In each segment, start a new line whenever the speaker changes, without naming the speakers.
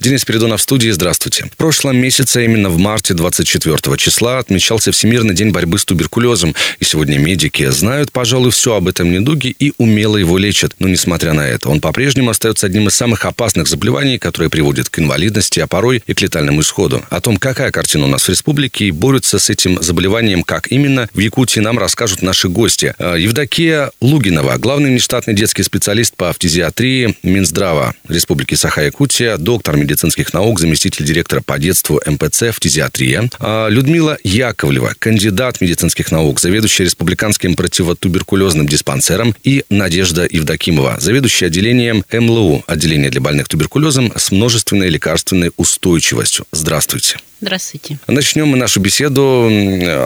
Денис Передонов в студии. Здравствуйте. В прошлом месяце, именно в марте 24 числа, отмечался Всемирный день борьбы с туберкулезом. И сегодня медики знают, пожалуй, все об этом недуге и умело его лечат. Но несмотря на это, он по-прежнему остается одним из самых опасных заболеваний, которые приводят к инвалидности, а порой и к летальному исходу. О том, какая картина у нас в республике и борются с этим заболеванием, как именно, в Якутии нам расскажут наши гости. Э, Евдокия Лугинова, главный внештатный детский специалист по фтизиатрии Минздрава Республики Саха-Якутия, доктор медицины медицинских наук, заместитель директора по детству МПЦ «Фтизиатрия». А, Людмила Яковлева, кандидат медицинских наук, заведующая республиканским противотуберкулезным диспансером и Надежда Евдокимова, заведующая отделением МЛУ, отделение для больных туберкулезом с множественной лекарственной устойчивостью. Здравствуйте.
Здравствуйте.
Начнем мы нашу беседу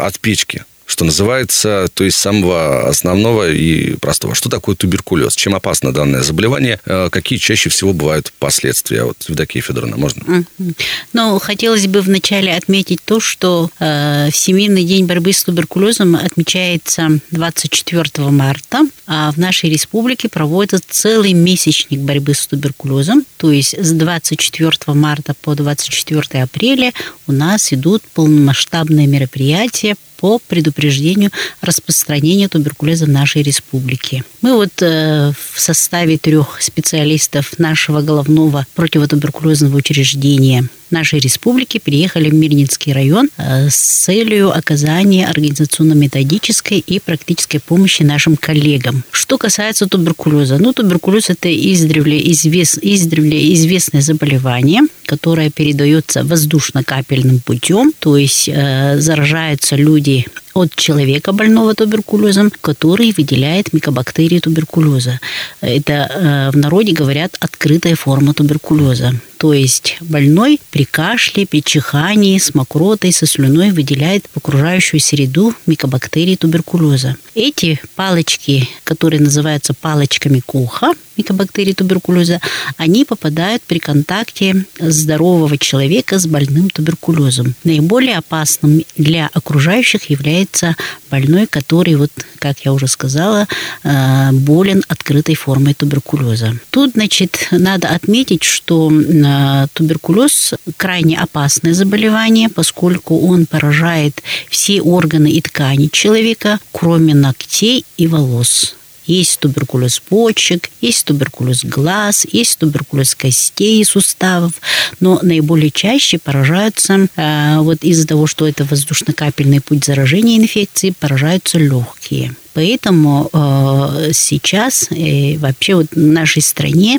от печки что называется, то есть самого основного и простого. Что такое туберкулез? Чем опасно данное заболевание? Э, какие чаще всего бывают последствия? Вот, Евдокия Федоровна, можно?
Ну, хотелось бы вначале отметить то, что э, Всемирный день борьбы с туберкулезом отмечается 24 марта, а в нашей республике проводится целый месячник борьбы с туберкулезом, то есть с 24 марта по 24 апреля у нас идут полномасштабные мероприятия по предупреждению распространения туберкулеза в нашей республике. Мы вот э, в составе трех специалистов нашего головного противотуберкулезного учреждения нашей республики приехали в Мирнинский район э, с целью оказания организационно-методической и практической помощи нашим коллегам. Что касается туберкулеза, ну, туберкулез – это издревле, извест, издревле известное заболевание, которое передается воздушно-капельным путем, то есть э, заражаются люди от человека больного туберкулезом, который выделяет микобактерии туберкулеза. Это э, в народе говорят открытая форма туберкулеза. То есть больной при кашле, при чихании, с мокротой, со слюной выделяет в окружающую среду микобактерии туберкулеза. Эти палочки, которые называются палочками Коха, микобактерии туберкулеза, они попадают при контакте здорового человека с больным туберкулезом. Наиболее опасным для окружающих является больной, который, вот, как я уже сказала, э, болен открытой формой туберкулеза. Тут, значит, надо отметить, что э, туберкулез крайне опасное заболевание, поскольку он поражает все органы и ткани человека, кроме ногтей и волос. Есть туберкулез почек, есть туберкулез глаз, есть туберкулез костей и суставов, но наиболее чаще поражаются, э, вот из-за того, что это воздушно-капельный путь заражения инфекции, поражаются легкие. Поэтому э, сейчас э, вообще вот в нашей стране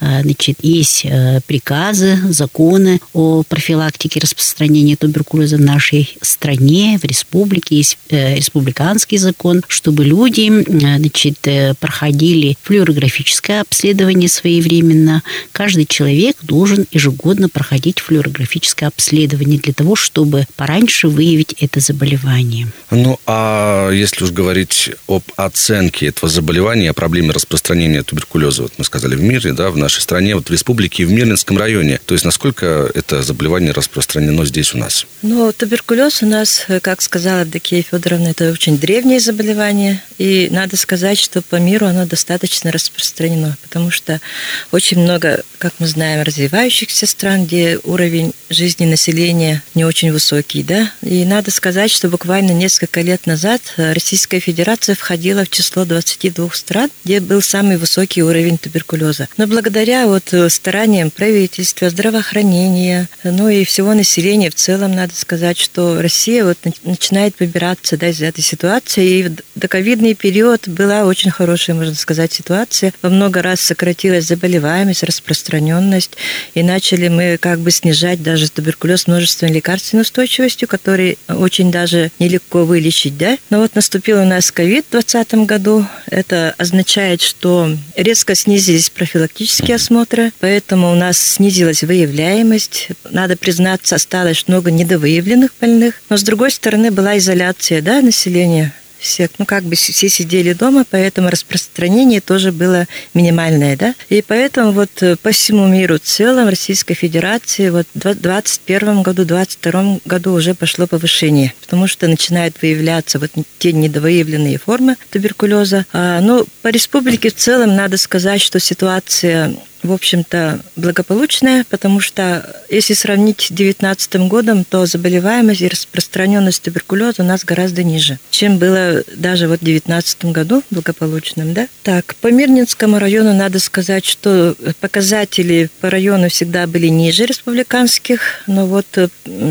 э, значит, есть приказы, законы о профилактике распространения туберкулеза в нашей стране, в республике. Есть республиканский закон, чтобы люди значит, проходили флюорографическое обследование своевременно. Каждый человек должен ежегодно проходить флюорографическое обследование для того, чтобы пораньше выявить это заболевание.
Ну, а если уж говорить об оценке этого заболевания, о проблеме распространения туберкулеза, вот мы сказали, в мире, да, в нашей стране, вот в республике и в Мирнинском районе. То есть насколько это заболевание распространено здесь у нас?
Ну, туберкулез у нас, как сказала Евдокия Федоровна, это очень древнее заболевание. И надо сказать, что по миру оно достаточно распространено, потому что очень много, как мы знаем, развивающихся стран, где уровень жизни населения не очень высокий, да. И надо сказать, что буквально несколько лет назад Российская Федерация Федерация входила в число 22 стран, где был самый высокий уровень туберкулеза. Но благодаря вот э, стараниям правительства, здравоохранения, ну и всего населения в целом, надо сказать, что Россия вот начинает выбираться да, из этой ситуации. И в доковидный период была очень хорошая, можно сказать, ситуация. Во много раз сократилась заболеваемость, распространенность, и начали мы как бы снижать даже туберкулез множественной лекарственной устойчивостью, который очень даже нелегко вылечить, да. Но вот наступил у нас ковид, ковид в 2020 году. Это означает, что резко снизились профилактические осмотры, поэтому у нас снизилась выявляемость. Надо признаться, осталось много недовыявленных больных. Но, с другой стороны, была изоляция да, населения все, ну, как бы все сидели дома, поэтому распространение тоже было минимальное, да. И поэтому вот э, по всему миру в целом Российской Федерации вот в 2021 году, 2022 году уже пошло повышение, потому что начинают выявляться вот те недовыявленные формы туберкулеза. А, ну, по республике в целом надо сказать, что ситуация в общем-то, благополучная, потому что если сравнить с 2019 годом, то заболеваемость и распространенность туберкулеза у нас гораздо ниже, чем было даже вот в 2019 году благополучным. Да? Так, по Мирнинскому району надо сказать, что показатели по району всегда были ниже республиканских, но вот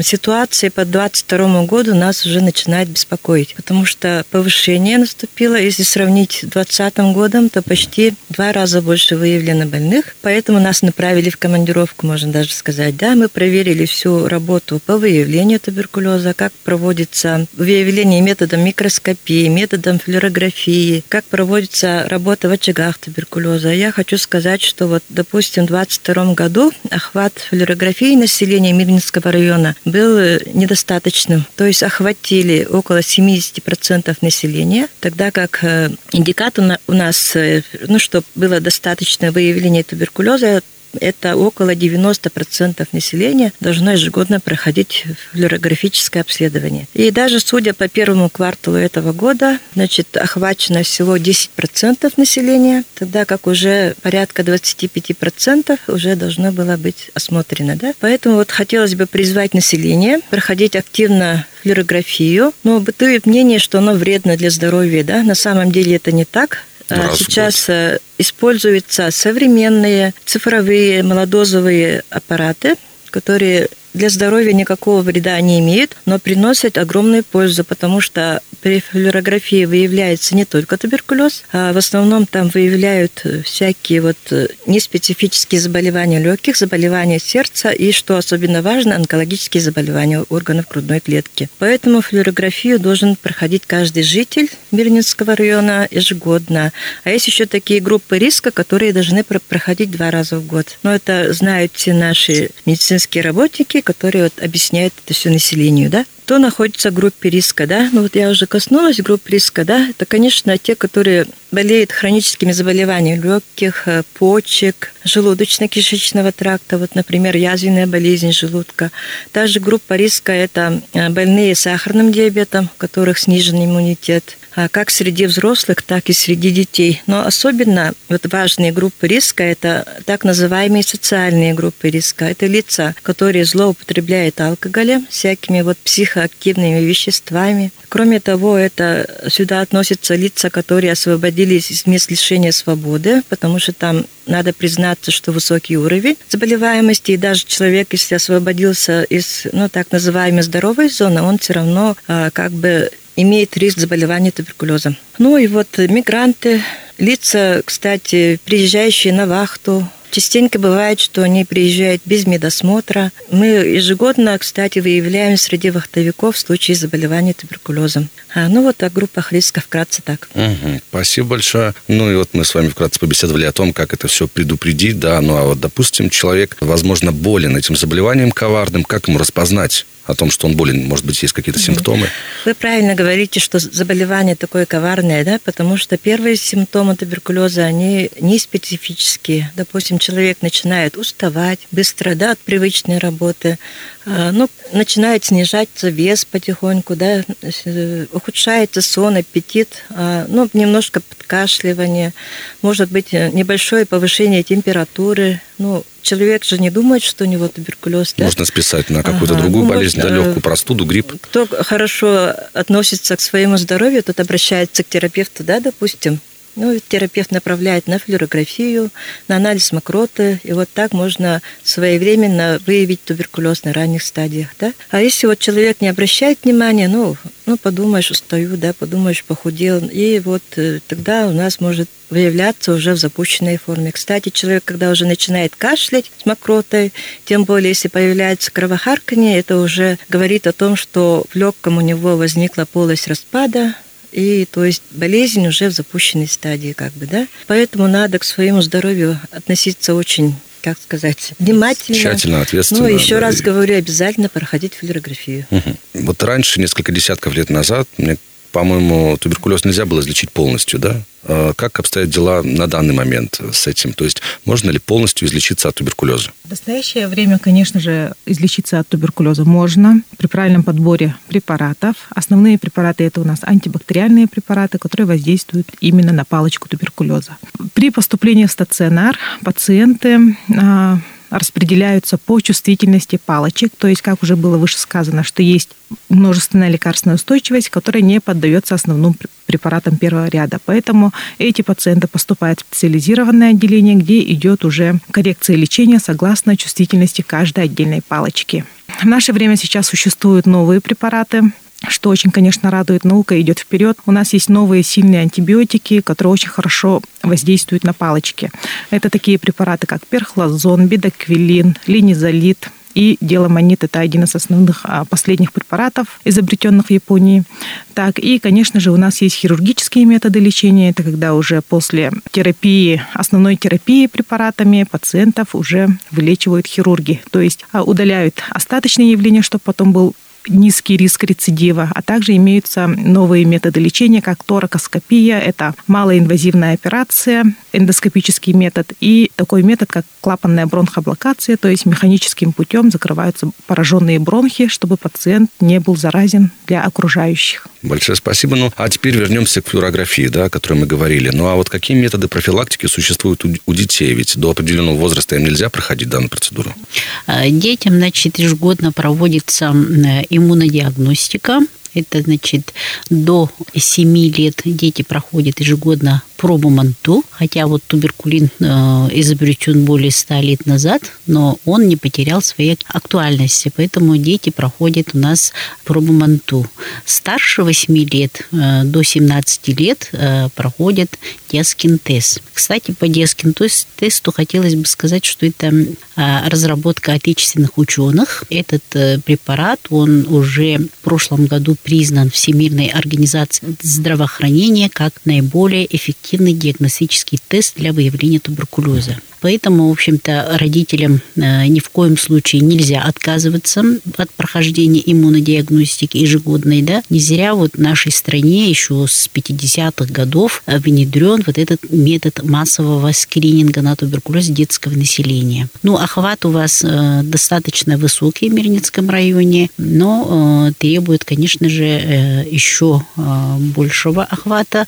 ситуация по 2022 году нас уже начинает беспокоить, потому что повышение наступило, если сравнить с 2020 годом, то почти два раза больше выявлено больных, Поэтому нас направили в командировку, можно даже сказать. Да, мы проверили всю работу по выявлению туберкулеза, как проводится выявление методом микроскопии, методом флюорографии, как проводится работа в очагах туберкулеза. Я хочу сказать, что вот, допустим, в 2022 году охват флюорографии населения Мирнинского района был недостаточным. То есть охватили около 70% населения, тогда как э, индикатор у нас, э, ну, что было достаточно выявления туберкулеза, туберкулеза это около 90% населения должно ежегодно проходить флюорографическое обследование. И даже судя по первому кварталу этого года, значит, охвачено всего 10% населения, тогда как уже порядка 25% уже должно было быть осмотрено. Да? Поэтому вот хотелось бы призвать население проходить активно флюорографию. Но бытует мнение, что оно вредно для здоровья. Да? На самом деле это не так. Раз Сейчас э, используются современные цифровые молодозовые аппараты, которые для здоровья никакого вреда не имеют, но приносят огромную пользу, потому что при флюорографии выявляется не только туберкулез, а в основном там выявляют всякие вот неспецифические заболевания легких, заболевания сердца и, что особенно важно, онкологические заболевания органов грудной клетки. Поэтому флюорографию должен проходить каждый житель Мирнинского района ежегодно. А есть еще такие группы риска, которые должны проходить два раза в год. Но это знают все наши медицинские работники, которые вот объясняют это все населению, да кто находится в группе риска, да? Ну вот я уже коснулась группы риска, да? Это, конечно, те, которые болеют хроническими заболеваниями легких, э, почек, желудочно-кишечного тракта, вот, например, язвенная болезнь желудка. Также группа риска – это э, больные сахарным диабетом, у которых снижен иммунитет, как среди взрослых, так и среди детей. Но особенно вот важные группы риска – это так называемые социальные группы риска. Это лица, которые злоупотребляют алкоголем, всякими вот психоактивными веществами. Кроме того, это сюда относятся лица, которые освободились из мест лишения свободы, потому что там надо признаться, что высокий уровень заболеваемости, и даже человек, если освободился из, ну, так называемой здоровой зоны, он все равно а, как бы имеет риск заболевания туберкулезом. Ну и вот мигранты, лица, кстати, приезжающие на вахту, Частенько бывает, что они приезжают без медосмотра. Мы ежегодно, кстати, выявляем среди вахтовиков случаи заболевания туберкулезом. А, ну вот о группах риска вкратце так.
Угу, спасибо большое. Ну и вот мы с вами вкратце побеседовали о том, как это все предупредить, да. Ну а вот, допустим, человек, возможно, болен этим заболеванием коварным, как ему распознать? О том, что он болен, может быть, есть какие-то симптомы.
Вы правильно говорите, что заболевание такое коварное, да, потому что первые симптомы туберкулеза, они не специфические. Допустим, человек начинает уставать быстро, да, от привычной работы, а, ну, начинает снижаться вес потихоньку, да, ухудшается сон, аппетит, а, ну, немножко подкашливание, может быть э, небольшое повышение температуры, ну, человек же не думает, что у него туберкулез. Да?
Можно списать на какую-то ага, другую ну, болезнь, может, да, легкую простуду, грипп.
Кто хорошо относится к своему здоровью, тот обращается к терапевту, да, допустим. Ну, терапевт направляет на флюорографию, на анализ мокроты, и вот так можно своевременно выявить туберкулез на ранних стадиях. Да? А если вот человек не обращает внимания, ну, ну подумаешь, устаю, да, подумаешь, похудел, и вот э, тогда у нас может выявляться уже в запущенной форме. Кстати, человек, когда уже начинает кашлять с мокротой, тем более, если появляется кровохарканье, это уже говорит о том, что в легком у него возникла полость распада, и то есть болезнь уже в запущенной стадии, как бы, да. Поэтому надо к своему здоровью относиться очень как сказать, внимательно.
Тщательно, ответственно.
Ну, еще да. раз говорю, обязательно проходить флюорографию.
Угу. Вот раньше, несколько десятков лет назад, мне по-моему, туберкулез нельзя было излечить полностью, да? А как обстоят дела на данный момент с этим? То есть можно ли полностью излечиться от туберкулеза?
В настоящее время, конечно же, излечиться от туберкулеза можно при правильном подборе препаратов. Основные препараты это у нас антибактериальные препараты, которые воздействуют именно на палочку туберкулеза. При поступлении в стационар пациенты а, распределяются по чувствительности палочек, то есть, как уже было выше сказано, что есть множественная лекарственная устойчивость, которая не поддается основным препаратам первого ряда. Поэтому эти пациенты поступают в специализированное отделение, где идет уже коррекция лечения согласно чувствительности каждой отдельной палочки. В наше время сейчас существуют новые препараты, что очень, конечно, радует. Наука идет вперед. У нас есть новые сильные антибиотики, которые очень хорошо воздействуют на палочки. Это такие препараты, как перхлозон, бидоквилин, линизолит, и деламонит – это один из основных а, последних препаратов, изобретенных в Японии. Так, и, конечно же, у нас есть хирургические методы лечения. Это когда уже после терапии, основной терапии препаратами пациентов уже вылечивают хирурги. То есть а, удаляют остаточные явления, чтобы потом был низкий риск рецидива, а также имеются новые методы лечения, как торакоскопия, это малоинвазивная операция, эндоскопический метод, и такой метод, как клапанная бронхоблокация, то есть механическим путем закрываются пораженные бронхи, чтобы пациент не был заразен для окружающих.
Большое спасибо. Ну, а теперь вернемся к флюорографии, да, о которой мы говорили. Ну, а вот какие методы профилактики существуют у, детей? Ведь до определенного возраста им нельзя проходить данную процедуру.
А, детям, значит, ежегодно проводится иммунодиагностика. Это значит, до 7 лет дети проходят ежегодно пробу МАНТУ, хотя вот туберкулин э, изобретен более 100 лет назад, но он не потерял своей актуальности, поэтому дети проходят у нас пробу МАНТУ. Старше 8 лет э, до 17 лет э, проходят Дескин тест. Кстати, по Дескин тесту хотелось бы сказать, что это разработка отечественных ученых. Этот препарат, он уже в прошлом году признан Всемирной организацией здравоохранения как наиболее эффективный диагностический тест для выявления туберкулеза. Поэтому, в общем-то, родителям э, ни в коем случае нельзя отказываться от прохождения иммунодиагностики ежегодной. Да? Не зря вот в нашей стране еще с 50-х годов внедрен вот этот метод массового скрининга на туберкулез детского населения. Ну, охват у вас э, достаточно высокий в Мирницком районе, но э, требует, конечно же, еще большего охвата,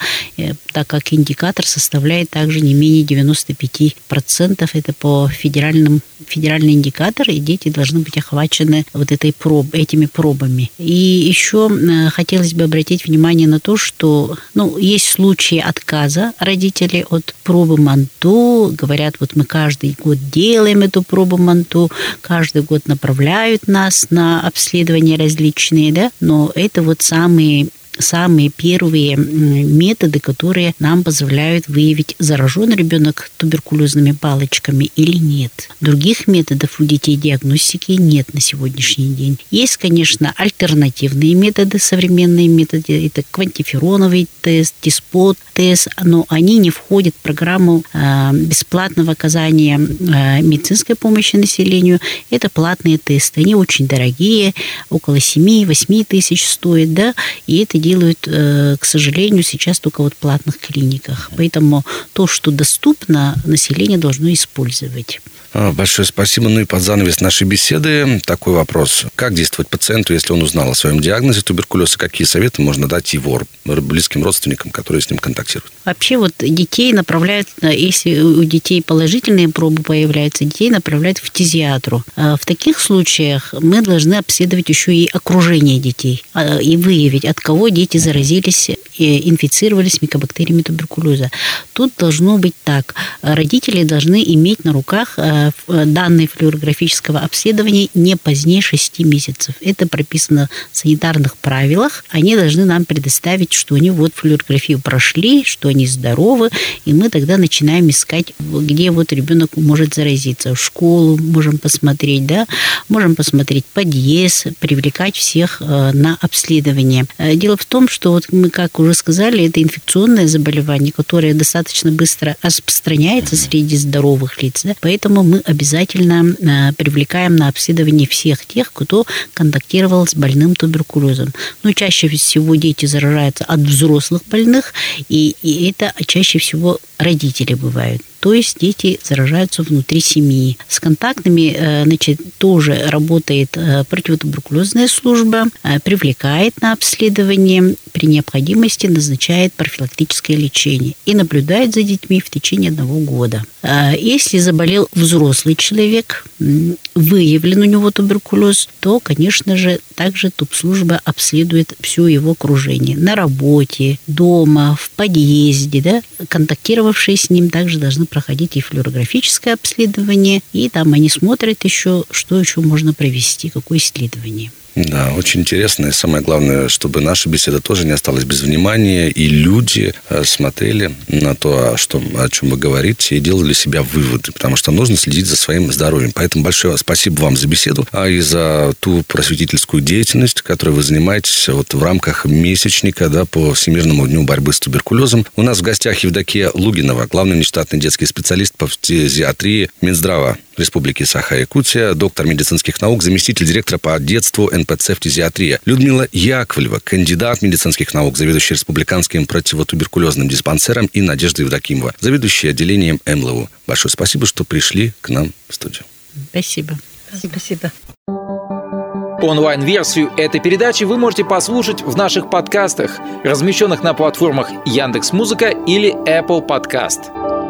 так как индикатор составляет также не менее 95% процентов это по федеральным, федеральный индикатор, и дети должны быть охвачены вот этой проб, этими пробами. И еще э, хотелось бы обратить внимание на то, что ну, есть случаи отказа родителей от пробы МАНТУ. Говорят, вот мы каждый год делаем эту пробу МАНТУ, каждый год направляют нас на обследования различные, да, но это вот самые самые первые методы, которые нам позволяют выявить, заражен ребенок туберкулезными палочками или нет. Других методов у детей диагностики нет на сегодняшний день. Есть, конечно, альтернативные методы, современные методы. Это квантифероновый тест, диспот тест, но они не входят в программу а, бесплатного оказания а, медицинской помощи населению. Это платные тесты. Они очень дорогие, около 7-8 тысяч стоят, да, и это делают, э, к сожалению, сейчас только вот в платных клиниках. Поэтому то, что доступно, население должно использовать.
А, большое спасибо. Ну и под занавес нашей беседы такой вопрос. Как действовать пациенту, если он узнал о своем диагнозе туберкулеза? Какие советы можно дать его близким родственникам, которые с ним контактируют?
Вообще вот детей направляют, если у детей положительные пробы появляются, детей направляют в фтизиатру. А в таких случаях мы должны обследовать еще и окружение детей и выявить, от кого дети заразились инфицировались микобактериями туберкулеза. Тут должно быть так. Родители должны иметь на руках данные флюорографического обследования не позднее 6 месяцев. Это прописано в санитарных правилах. Они должны нам предоставить, что они вот флюорографию прошли, что они здоровы, и мы тогда начинаем искать, где вот ребенок может заразиться. В школу можем посмотреть, да, можем посмотреть подъезд, привлекать всех э, на обследование. Э, дело в том, что вот мы, как уже сказали, это инфекционное заболевание, которое достаточно быстро распространяется среди здоровых лиц. Да? Поэтому мы обязательно э, привлекаем на обследование всех тех, кто контактировал с больным туберкулезом. Но чаще всего дети заражаются от взрослых больных, и, и это чаще всего родители бывают. То есть дети заражаются внутри семьи. С контактными э, значит, тоже работает э, противотуберкулезная служба, э, привлекает на обследование, при необходимости назначает профилактическое лечение и наблюдает за детьми в течение одного года. Если заболел взрослый человек, выявлен у него туберкулез, то, конечно же, также тубслужба обследует все его окружение. На работе, дома, в подъезде. Да? Контактировавшие с ним также должны проходить и флюорографическое обследование, и там они смотрят еще, что еще можно провести, какое исследование.
Да, очень интересно. И самое главное, чтобы наша беседа тоже не осталась без внимания, и люди э, смотрели на то, что, о чем вы говорите, и делали себя выводы, потому что нужно следить за своим здоровьем. Поэтому большое спасибо вам за беседу, а и за ту просветительскую деятельность, которой вы занимаетесь вот в рамках месячника да, по Всемирному дню борьбы с туберкулезом. У нас в гостях Евдокия Лугинова, главный внештатный детский специалист по фтизиатрии Минздрава. Республики Саха-Якутия, доктор медицинских наук, заместитель директора по детству НПЦ «Фтизиатрия». Людмила Яковлева, кандидат медицинских наук, заведующий республиканским противотуберкулезным диспансером и Надежда Евдокимова, заведующая отделением МЛУ. Большое спасибо, что пришли к нам в студию.
Спасибо.
Спасибо.
Онлайн-версию этой передачи вы можете послушать в наших подкастах, размещенных на платформах Яндекс.Музыка или Apple Podcast.